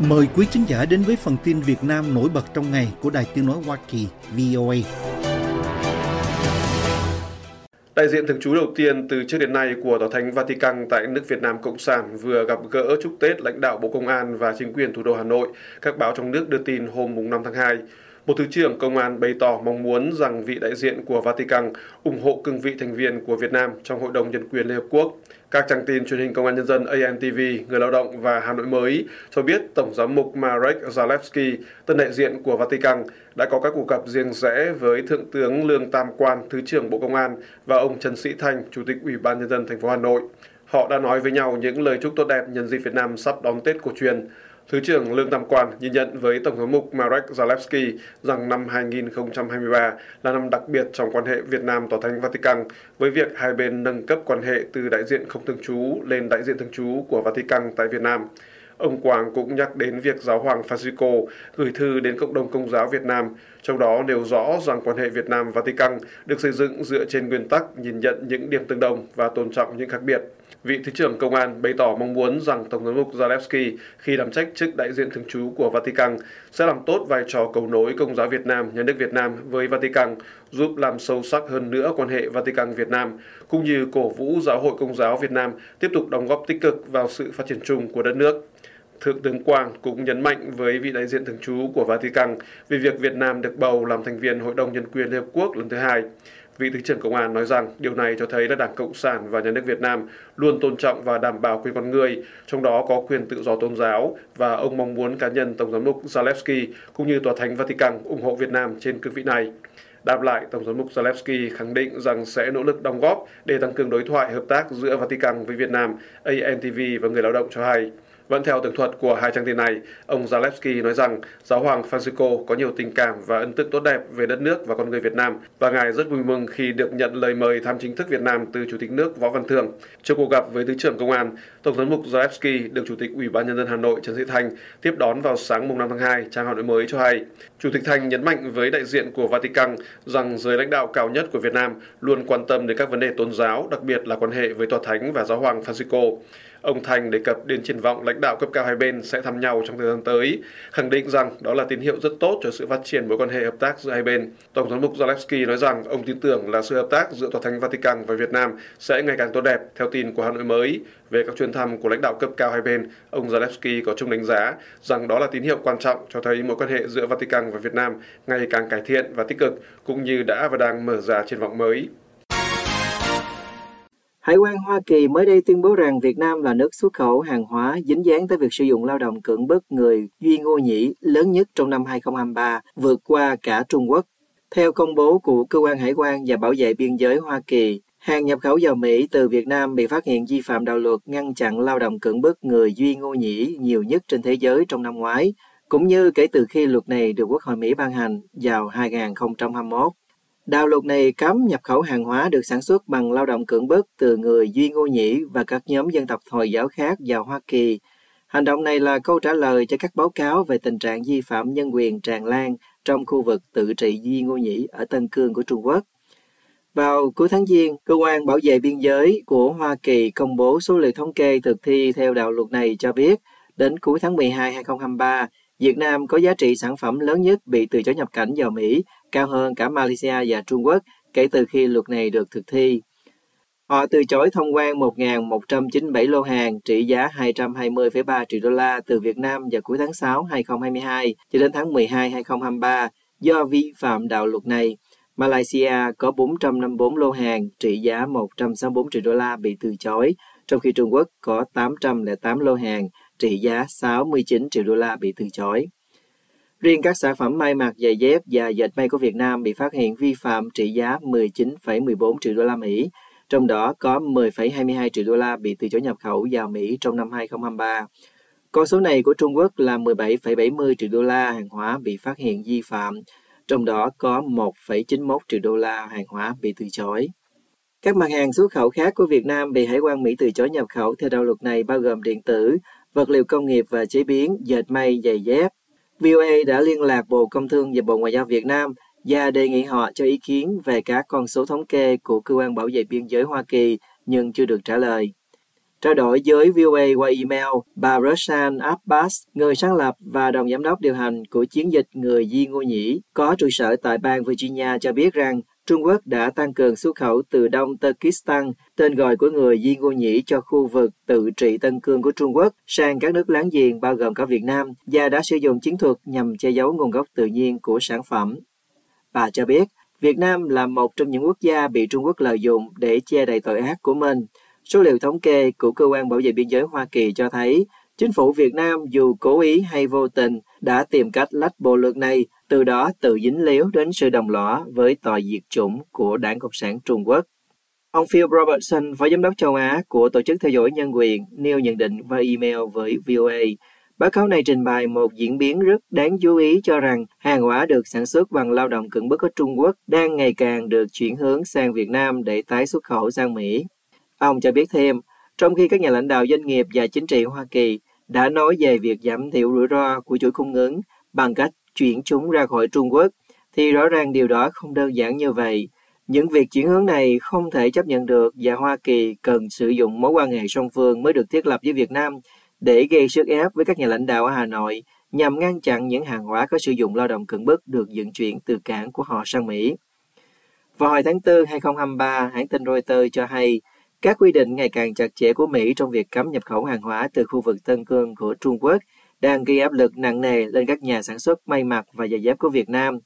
Mời quý khán giả đến với phần tin Việt Nam nổi bật trong ngày của Đài Tiếng Nói Hoa Kỳ VOA. Đại diện thường trú đầu tiên từ trước đến nay của Tòa Thánh Vatican tại nước Việt Nam Cộng sản vừa gặp gỡ chúc Tết lãnh đạo Bộ Công an và chính quyền thủ đô Hà Nội, các báo trong nước đưa tin hôm 5 tháng 2. Một Thứ trưởng Công an bày tỏ mong muốn rằng vị đại diện của Vatican ủng hộ cương vị thành viên của Việt Nam trong Hội đồng Nhân quyền Liên Hợp Quốc. Các trang tin truyền hình Công an Nhân dân ANTV, Người Lao động và Hà Nội Mới cho biết Tổng giám mục Marek Zalewski, tân đại diện của Vatican, đã có các cuộc gặp riêng rẽ với Thượng tướng Lương Tam Quan, Thứ trưởng Bộ Công an và ông Trần Sĩ Thanh, Chủ tịch Ủy ban Nhân dân thành phố Hà Nội. Họ đã nói với nhau những lời chúc tốt đẹp nhân dịp Việt Nam sắp đón Tết cổ truyền. Thứ trưởng Lương Tam Quan nhìn nhận với Tổng giám mục Marek Zalewski rằng năm 2023 là năm đặc biệt trong quan hệ Việt Nam Tòa Thánh Vatican với việc hai bên nâng cấp quan hệ từ đại diện không thường trú lên đại diện thường trú của Vatican tại Việt Nam. Ông Quang cũng nhắc đến việc giáo hoàng Francisco gửi thư đến cộng đồng công giáo Việt Nam, trong đó nêu rõ rằng quan hệ Việt Nam-Vatican được xây dựng dựa trên nguyên tắc nhìn nhận những điểm tương đồng và tôn trọng những khác biệt. Vị Thứ trưởng Công an bày tỏ mong muốn rằng Tổng giám mục Zalewski khi đảm trách chức đại diện thường trú của Vatican sẽ làm tốt vai trò cầu nối công giáo Việt Nam, nhà nước Việt Nam với Vatican, giúp làm sâu sắc hơn nữa quan hệ Vatican-Việt Nam, cũng như cổ vũ giáo hội công giáo Việt Nam tiếp tục đóng góp tích cực vào sự phát triển chung của đất nước. Thượng tướng Quang cũng nhấn mạnh với vị đại diện thường trú của Vatican về việc Việt Nam được bầu làm thành viên Hội đồng Nhân quyền Liên Hợp Quốc lần thứ hai. Vị Thứ trưởng Công an nói rằng điều này cho thấy là Đảng Cộng sản và Nhà nước Việt Nam luôn tôn trọng và đảm bảo quyền con người, trong đó có quyền tự do tôn giáo, và ông mong muốn cá nhân Tổng giám mục Zalewski cũng như Tòa Thánh Vatican ủng hộ Việt Nam trên cương vị này. Đáp lại, Tổng giám mục Zalewski khẳng định rằng sẽ nỗ lực đóng góp để tăng cường đối thoại hợp tác giữa Vatican với Việt Nam, ANTV và người lao động cho hay. Vẫn theo tường thuật của hai trang tin này, ông Zalewski nói rằng giáo hoàng Francisco có nhiều tình cảm và ấn tượng tốt đẹp về đất nước và con người Việt Nam và ngài rất vui mừng khi được nhận lời mời thăm chính thức Việt Nam từ Chủ tịch nước Võ Văn Thưởng. Trước cuộc gặp với Thứ trưởng Công an, Tổng giám mục Zalewski được Chủ tịch Ủy ban Nhân dân Hà Nội Trần Sĩ Thanh tiếp đón vào sáng mùng 5 tháng 2, trang Hà Nội mới cho hay. Chủ tịch Thanh nhấn mạnh với đại diện của Vatican rằng giới lãnh đạo cao nhất của Việt Nam luôn quan tâm đến các vấn đề tôn giáo, đặc biệt là quan hệ với Tòa Thánh và Giáo hoàng Francisco. Ông Thành đề cập đến triển vọng lãnh đạo cấp cao hai bên sẽ thăm nhau trong thời gian tới, khẳng định rằng đó là tín hiệu rất tốt cho sự phát triển mối quan hệ hợp tác giữa hai bên. Tổng giám mục Zalewski nói rằng ông tin tưởng là sự hợp tác giữa Tòa Thánh Vatican và Việt Nam sẽ ngày càng tốt đẹp theo tin của Hà Nội mới. Về các chuyến thăm của lãnh đạo cấp cao hai bên, ông Zalewski có chung đánh giá rằng đó là tín hiệu quan trọng cho thấy mối quan hệ giữa Vatican và Việt Nam ngày càng cải thiện và tích cực, cũng như đã và đang mở ra triển vọng mới. Hải quan Hoa Kỳ mới đây tuyên bố rằng Việt Nam là nước xuất khẩu hàng hóa dính dáng tới việc sử dụng lao động cưỡng bức người Duy Ngô Nhĩ lớn nhất trong năm 2023, vượt qua cả Trung Quốc. Theo công bố của Cơ quan Hải quan và Bảo vệ Biên giới Hoa Kỳ, hàng nhập khẩu vào Mỹ từ Việt Nam bị phát hiện vi phạm đạo luật ngăn chặn lao động cưỡng bức người Duy Ngô Nhĩ nhiều nhất trên thế giới trong năm ngoái, cũng như kể từ khi luật này được Quốc hội Mỹ ban hành vào 2021. Đạo luật này cấm nhập khẩu hàng hóa được sản xuất bằng lao động cưỡng bức từ người Duy Ngô Nhĩ và các nhóm dân tộc Hồi giáo khác vào Hoa Kỳ. Hành động này là câu trả lời cho các báo cáo về tình trạng vi phạm nhân quyền tràn lan trong khu vực tự trị Duy Ngô Nhĩ ở Tân Cương của Trung Quốc. Vào cuối tháng Giêng, Cơ quan Bảo vệ Biên giới của Hoa Kỳ công bố số liệu thống kê thực thi theo đạo luật này cho biết, đến cuối tháng 12 2023, Việt Nam có giá trị sản phẩm lớn nhất bị từ chối nhập cảnh vào Mỹ, cao hơn cả Malaysia và Trung Quốc kể từ khi luật này được thực thi. Họ từ chối thông quan 1.197 lô hàng trị giá 220,3 triệu đô la từ Việt Nam vào cuối tháng 6 2022 cho đến tháng 12 2023 do vi phạm đạo luật này. Malaysia có 454 lô hàng trị giá 164 triệu đô la bị từ chối, trong khi Trung Quốc có 808 lô hàng trị giá 69 triệu đô la bị từ chối. Riêng các sản phẩm may mặc, giày dép và dệt may của Việt Nam bị phát hiện vi phạm trị giá 19,14 triệu đô la Mỹ, trong đó có 10,22 triệu đô la bị từ chối nhập khẩu vào Mỹ trong năm 2023. Con số này của Trung Quốc là 17,70 triệu đô la hàng hóa bị phát hiện vi phạm, trong đó có 1,91 triệu đô la hàng hóa bị từ chối. Các mặt hàng xuất khẩu khác của Việt Nam bị Hải quan Mỹ từ chối nhập khẩu theo đạo luật này bao gồm điện tử, vật liệu công nghiệp và chế biến, dệt may, giày dép. VOA đã liên lạc Bộ Công Thương và Bộ Ngoại giao Việt Nam và đề nghị họ cho ý kiến về các con số thống kê của Cơ quan Bảo vệ Biên giới Hoa Kỳ nhưng chưa được trả lời. Trao đổi với VOA qua email, bà Roshan Abbas, người sáng lập và đồng giám đốc điều hành của chiến dịch Người Di Ngô Nhĩ, có trụ sở tại bang Virginia cho biết rằng Trung Quốc đã tăng cường xuất khẩu từ Đông Turkestan, tên gọi của người Di Ngô Nhĩ cho khu vực tự trị Tân Cương của Trung Quốc, sang các nước láng giềng bao gồm cả Việt Nam và đã sử dụng chiến thuật nhằm che giấu nguồn gốc tự nhiên của sản phẩm. Bà cho biết, Việt Nam là một trong những quốc gia bị Trung Quốc lợi dụng để che đậy tội ác của mình. Số liệu thống kê của Cơ quan Bảo vệ Biên giới Hoa Kỳ cho thấy, chính phủ Việt Nam dù cố ý hay vô tình đã tìm cách lách bộ luật này, từ đó tự dính líu đến sự đồng lõa với tội diệt chủng của Đảng Cộng sản Trung Quốc. Ông Phil Robertson, Phó Giám đốc châu Á của Tổ chức Theo dõi Nhân quyền, nêu nhận định qua email với VOA. Báo cáo này trình bày một diễn biến rất đáng chú ý cho rằng hàng hóa được sản xuất bằng lao động cưỡng bức ở Trung Quốc đang ngày càng được chuyển hướng sang Việt Nam để tái xuất khẩu sang Mỹ. Ông cho biết thêm, trong khi các nhà lãnh đạo doanh nghiệp và chính trị Hoa Kỳ đã nói về việc giảm thiểu rủi ro của chuỗi cung ứng bằng cách chuyển chúng ra khỏi Trung Quốc, thì rõ ràng điều đó không đơn giản như vậy. Những việc chuyển hướng này không thể chấp nhận được và Hoa Kỳ cần sử dụng mối quan hệ song phương mới được thiết lập với Việt Nam để gây sức ép với các nhà lãnh đạo ở Hà Nội nhằm ngăn chặn những hàng hóa có sử dụng lao động cưỡng bức được vận chuyển từ cảng của họ sang Mỹ. Vào hồi tháng 4 2023, hãng tin Reuters cho hay các quy định ngày càng chặt chẽ của Mỹ trong việc cấm nhập khẩu hàng hóa từ khu vực Tân Cương của Trung Quốc đang gây áp lực nặng nề lên các nhà sản xuất may mặc và giày dép của Việt Nam,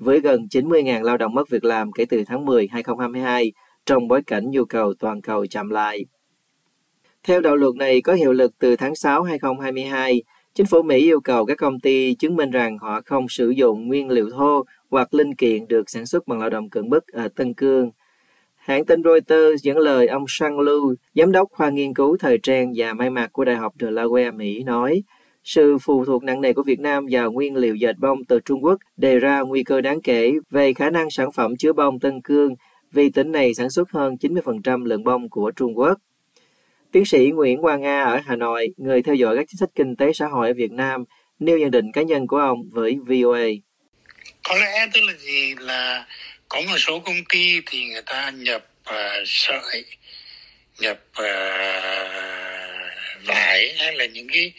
với gần 90.000 lao động mất việc làm kể từ tháng 10 2022 trong bối cảnh nhu cầu toàn cầu chậm lại. Theo đạo luật này có hiệu lực từ tháng 6 2022, chính phủ Mỹ yêu cầu các công ty chứng minh rằng họ không sử dụng nguyên liệu thô hoặc linh kiện được sản xuất bằng lao động cưỡng bức ở Tân Cương. Hãng tin Reuters dẫn lời ông Sang Lu, giám đốc khoa nghiên cứu thời trang và may mặc của Đại học Delaware, Mỹ nói, sự phụ thuộc nặng nề của Việt Nam vào nguyên liệu dệt bông từ Trung Quốc đề ra nguy cơ đáng kể về khả năng sản phẩm chứa bông Tân Cương vì tỉnh này sản xuất hơn 90% lượng bông của Trung Quốc. Tiến sĩ Nguyễn Quang Nga ở Hà Nội, người theo dõi các chính sách kinh tế xã hội ở Việt Nam, nêu nhận định cá nhân của ông với VOA. Có lẽ tức là gì là có một số công ty thì người ta nhập uh, sợi, nhập uh, vải hay là những cái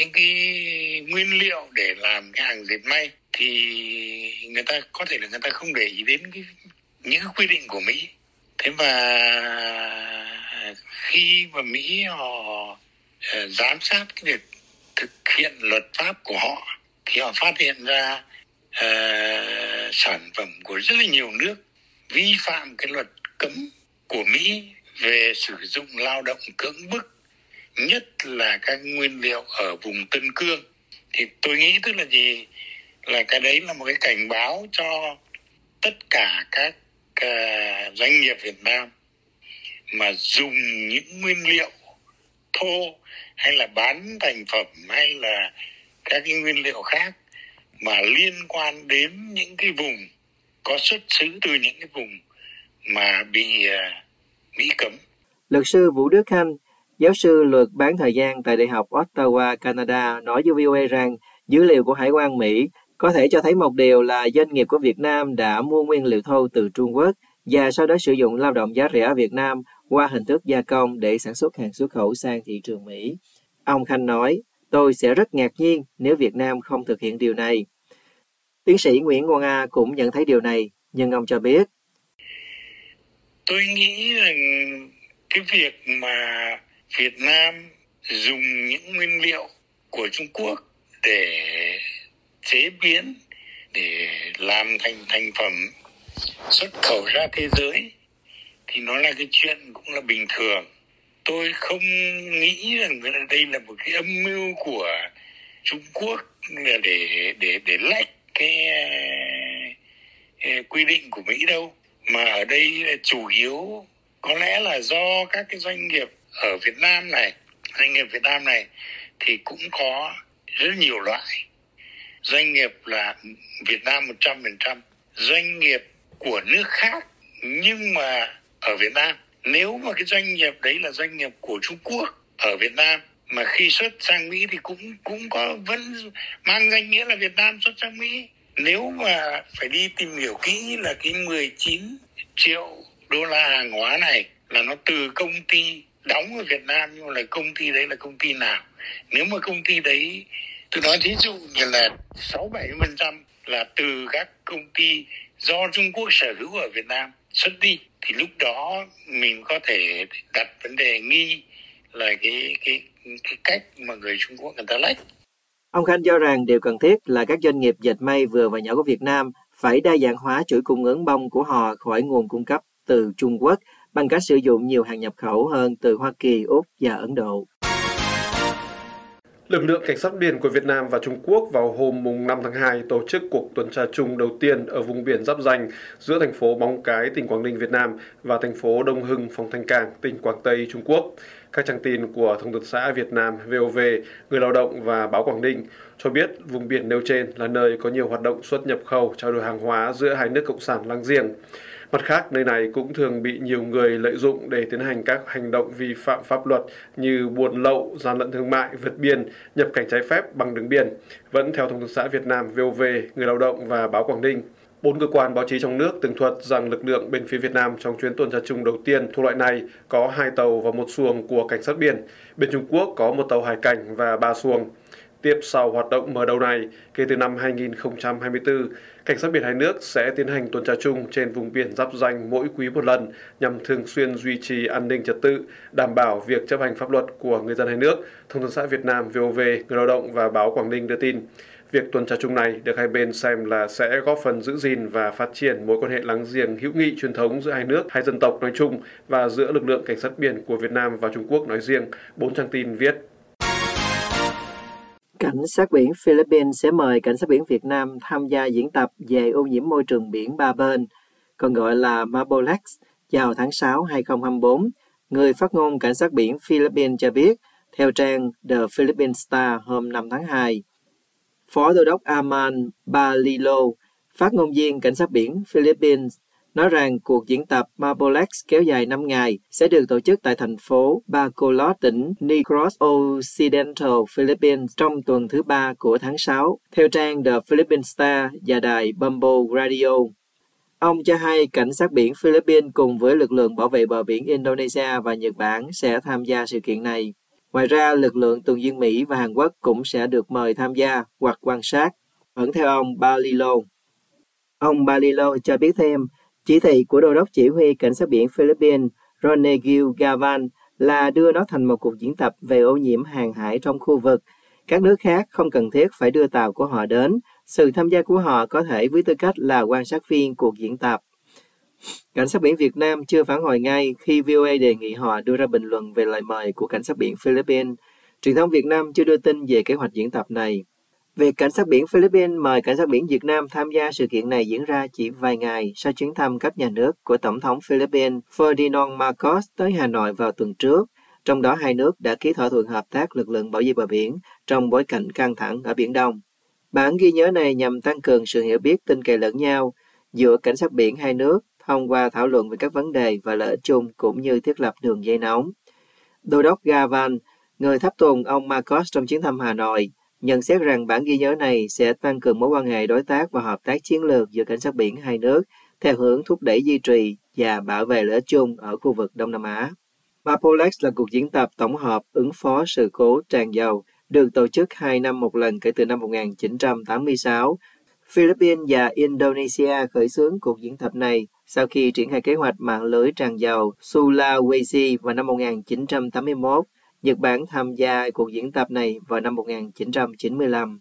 những cái nguyên liệu để làm cái hàng dệt may thì người ta có thể là người ta không để ý đến cái, những quy định của Mỹ. Thế và khi mà Mỹ họ ờ, giám sát cái việc thực hiện luật pháp của họ thì họ phát hiện ra uh, sản phẩm của rất là nhiều nước vi phạm cái luật cấm của Mỹ về sử dụng lao động cưỡng bức nhất là các nguyên liệu ở vùng Tân Cương thì tôi nghĩ tức là gì là cái đấy là một cái cảnh báo cho tất cả các uh, doanh nghiệp Việt Nam mà dùng những nguyên liệu thô hay là bán thành phẩm hay là các cái nguyên liệu khác mà liên quan đến những cái vùng có xuất xứ từ những cái vùng mà bị à, uh, Mỹ cấm. Luật sư Vũ Đức Khanh, giáo sư luật bán thời gian tại Đại học Ottawa, Canada nói với VOA rằng dữ liệu của Hải quan Mỹ có thể cho thấy một điều là doanh nghiệp của Việt Nam đã mua nguyên liệu thô từ Trung Quốc và sau đó sử dụng lao động giá rẻ ở Việt Nam qua hình thức gia công để sản xuất hàng xuất khẩu sang thị trường Mỹ. Ông Khanh nói, tôi sẽ rất ngạc nhiên nếu Việt Nam không thực hiện điều này. Tiến sĩ Nguyễn Quang A cũng nhận thấy điều này, nhưng ông cho biết. Tôi nghĩ rằng cái việc mà Việt Nam dùng những nguyên liệu của Trung Quốc để chế biến, để làm thành thành phẩm xuất khẩu ra thế giới thì nó là cái chuyện cũng là bình thường. Tôi không nghĩ rằng đây là một cái âm mưu của Trung Quốc là để để để lách cái cái quy định của Mỹ đâu. Mà ở đây là chủ yếu có lẽ là do các cái doanh nghiệp ở Việt Nam này, doanh nghiệp Việt Nam này thì cũng có rất nhiều loại. Doanh nghiệp là Việt Nam 100% doanh nghiệp của nước khác nhưng mà ở Việt Nam. Nếu mà cái doanh nghiệp đấy là doanh nghiệp của Trung Quốc ở Việt Nam mà khi xuất sang Mỹ thì cũng cũng có, vẫn mang danh nghĩa là Việt Nam xuất sang Mỹ. Nếu mà phải đi tìm hiểu kỹ là cái 19 triệu đô la hàng hóa này là nó từ công ty đóng ở Việt Nam nhưng mà là công ty đấy là công ty nào nếu mà công ty đấy, tôi nói thí dụ như là sáu bảy phần trăm là từ các công ty do Trung Quốc sở hữu ở Việt Nam xuất đi, thì lúc đó mình có thể đặt vấn đề nghi là cái cái cái cách mà người Trung Quốc người ta lách. Ông Khanh cho rằng điều cần thiết là các doanh nghiệp dệt may vừa và nhỏ của Việt Nam phải đa dạng hóa chuỗi cung ứng bông của họ khỏi nguồn cung cấp từ Trung Quốc bằng cách sử dụng nhiều hàng nhập khẩu hơn từ Hoa Kỳ, Úc và Ấn Độ. Lực lượng cảnh sát biển của Việt Nam và Trung Quốc vào hôm 5 tháng 2 tổ chức cuộc tuần tra chung đầu tiên ở vùng biển giáp danh giữa thành phố Móng Cái, tỉnh Quảng Ninh, Việt Nam và thành phố Đông Hưng, Phong Thanh Cảng, tỉnh Quảng Tây, Trung Quốc. Các trang tin của Thông tấn xã Việt Nam, VOV, Người Lao động và Báo Quảng Ninh cho biết vùng biển nêu trên là nơi có nhiều hoạt động xuất nhập khẩu trao đổi hàng hóa giữa hai nước cộng sản láng giềng. Mặt khác, nơi này cũng thường bị nhiều người lợi dụng để tiến hành các hành động vi phạm pháp luật như buôn lậu, gian lận thương mại, vượt biên, nhập cảnh trái phép bằng đường biển. Vẫn theo Thông tấn xã Việt Nam VOV, Người Lao động và Báo Quảng Ninh, Bốn cơ quan báo chí trong nước tường thuật rằng lực lượng bên phía Việt Nam trong chuyến tuần tra chung đầu tiên thuộc loại này có hai tàu và một xuồng của cảnh sát biển. Bên Trung Quốc có một tàu hải cảnh và ba xuồng. Tiếp sau hoạt động mở đầu này, kể từ năm 2024, cảnh sát biển hai nước sẽ tiến hành tuần tra chung trên vùng biển giáp danh mỗi quý một lần nhằm thường xuyên duy trì an ninh trật tự, đảm bảo việc chấp hành pháp luật của người dân hai nước, Thông tấn xã Việt Nam VOV, Người lao động và báo Quảng Ninh đưa tin. Việc tuần tra chung này được hai bên xem là sẽ góp phần giữ gìn và phát triển mối quan hệ láng giềng hữu nghị truyền thống giữa hai nước, hai dân tộc nói chung và giữa lực lượng cảnh sát biển của Việt Nam và Trung Quốc nói riêng, bốn trang tin viết. Cảnh sát biển Philippines sẽ mời cảnh sát biển Việt Nam tham gia diễn tập về ô nhiễm môi trường biển ba bên, còn gọi là Mabolex, vào tháng 6 2024. Người phát ngôn cảnh sát biển Philippines cho biết, theo trang The Philippine Star hôm 5 tháng 2, Phó Đô đốc Aman Balilo, phát ngôn viên cảnh sát biển Philippines, nói rằng cuộc diễn tập Marbolex kéo dài 5 ngày sẽ được tổ chức tại thành phố Bacolod, tỉnh Negros Occidental, Philippines trong tuần thứ ba của tháng 6, theo trang The Philippine Star và đài Bumble Radio. Ông cho hay cảnh sát biển Philippines cùng với lực lượng bảo vệ bờ biển Indonesia và Nhật Bản sẽ tham gia sự kiện này. Ngoài ra, lực lượng tuần duyên Mỹ và Hàn Quốc cũng sẽ được mời tham gia hoặc quan sát, vẫn theo ông Balilo. Ông Balilo cho biết thêm, chỉ thị của Đô đốc Chỉ huy Cảnh sát biển Philippines Ronegil Gavan là đưa nó thành một cuộc diễn tập về ô nhiễm hàng hải trong khu vực. Các nước khác không cần thiết phải đưa tàu của họ đến. Sự tham gia của họ có thể với tư cách là quan sát viên cuộc diễn tập. Cảnh sát biển Việt Nam chưa phản hồi ngay khi VOA đề nghị họ đưa ra bình luận về lời mời của cảnh sát biển Philippines. Truyền thông Việt Nam chưa đưa tin về kế hoạch diễn tập này. Việc cảnh sát biển Philippines mời cảnh sát biển Việt Nam tham gia sự kiện này diễn ra chỉ vài ngày sau chuyến thăm cấp nhà nước của Tổng thống Philippines Ferdinand Marcos tới Hà Nội vào tuần trước. Trong đó hai nước đã ký thỏa thuận hợp tác lực lượng bảo vệ bờ biển trong bối cảnh căng thẳng ở Biển Đông. Bản ghi nhớ này nhằm tăng cường sự hiểu biết tin cậy lẫn nhau giữa cảnh sát biển hai nước thông qua thảo luận về các vấn đề và lợi ích chung cũng như thiết lập đường dây nóng. Đô đốc Gavan, người tháp tùng ông Marcos trong chuyến thăm Hà Nội, nhận xét rằng bản ghi nhớ này sẽ tăng cường mối quan hệ đối tác và hợp tác chiến lược giữa cảnh sát biển hai nước theo hướng thúc đẩy duy trì và bảo vệ lợi ích chung ở khu vực Đông Nam Á. Mapolex là cuộc diễn tập tổng hợp ứng phó sự cố tràn dầu, được tổ chức hai năm một lần kể từ năm 1986. Philippines và Indonesia khởi xướng cuộc diễn tập này sau khi triển khai kế hoạch mạng lưới tràn dầu Sulawesi vào năm 1981. Nhật Bản tham gia cuộc diễn tập này vào năm 1995.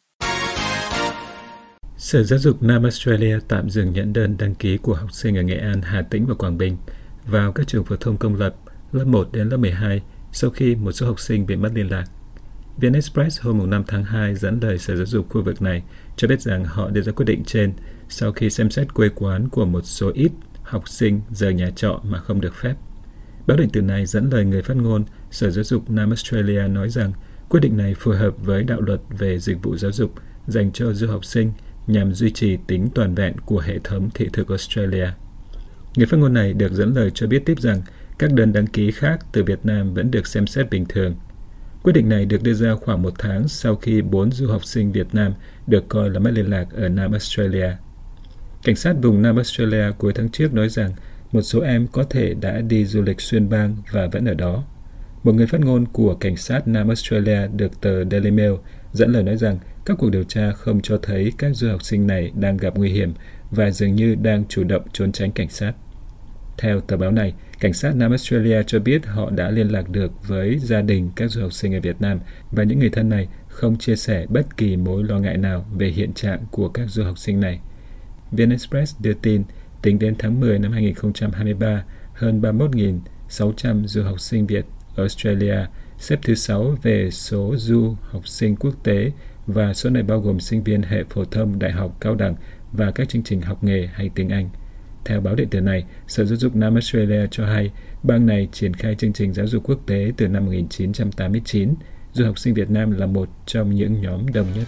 Sở Giáo dục Nam Australia tạm dừng nhận đơn đăng ký của học sinh ở Nghệ An, Hà Tĩnh và Quảng Bình vào các trường phổ thông công lập lớp 1 đến lớp 12 sau khi một số học sinh bị mất liên lạc. VN Express hôm 5 tháng 2 dẫn lời Sở Giáo dục khu vực này cho biết rằng họ đưa ra quyết định trên sau khi xem xét quê quán của một số ít học sinh rời nhà trọ mà không được phép. Báo điện tử này dẫn lời người phát ngôn Sở Giáo dục Nam Australia nói rằng quyết định này phù hợp với đạo luật về dịch vụ giáo dục dành cho du học sinh nhằm duy trì tính toàn vẹn của hệ thống thị thực Australia. Người phát ngôn này được dẫn lời cho biết tiếp rằng các đơn đăng ký khác từ Việt Nam vẫn được xem xét bình thường. Quyết định này được đưa ra khoảng một tháng sau khi bốn du học sinh Việt Nam được coi là mất liên lạc ở Nam Australia. Cảnh sát vùng Nam Australia cuối tháng trước nói rằng một số em có thể đã đi du lịch xuyên bang và vẫn ở đó. Một người phát ngôn của cảnh sát Nam Australia được tờ Daily Mail dẫn lời nói rằng các cuộc điều tra không cho thấy các du học sinh này đang gặp nguy hiểm và dường như đang chủ động trốn tránh cảnh sát. Theo tờ báo này, cảnh sát Nam Australia cho biết họ đã liên lạc được với gia đình các du học sinh ở Việt Nam và những người thân này không chia sẻ bất kỳ mối lo ngại nào về hiện trạng của các du học sinh này. VnExpress đưa tin, tính đến tháng 10 năm 2023, hơn 31.600 du học sinh Việt Australia xếp thứ 6 về số du học sinh quốc tế và số này bao gồm sinh viên hệ phổ thông, đại học, cao đẳng và các chương trình học nghề hay tiếng Anh. Theo báo điện tử này, Sở Giáo dục Nam Australia cho hay bang này triển khai chương trình giáo dục quốc tế từ năm 1989. Du học sinh Việt Nam là một trong những nhóm đông nhất.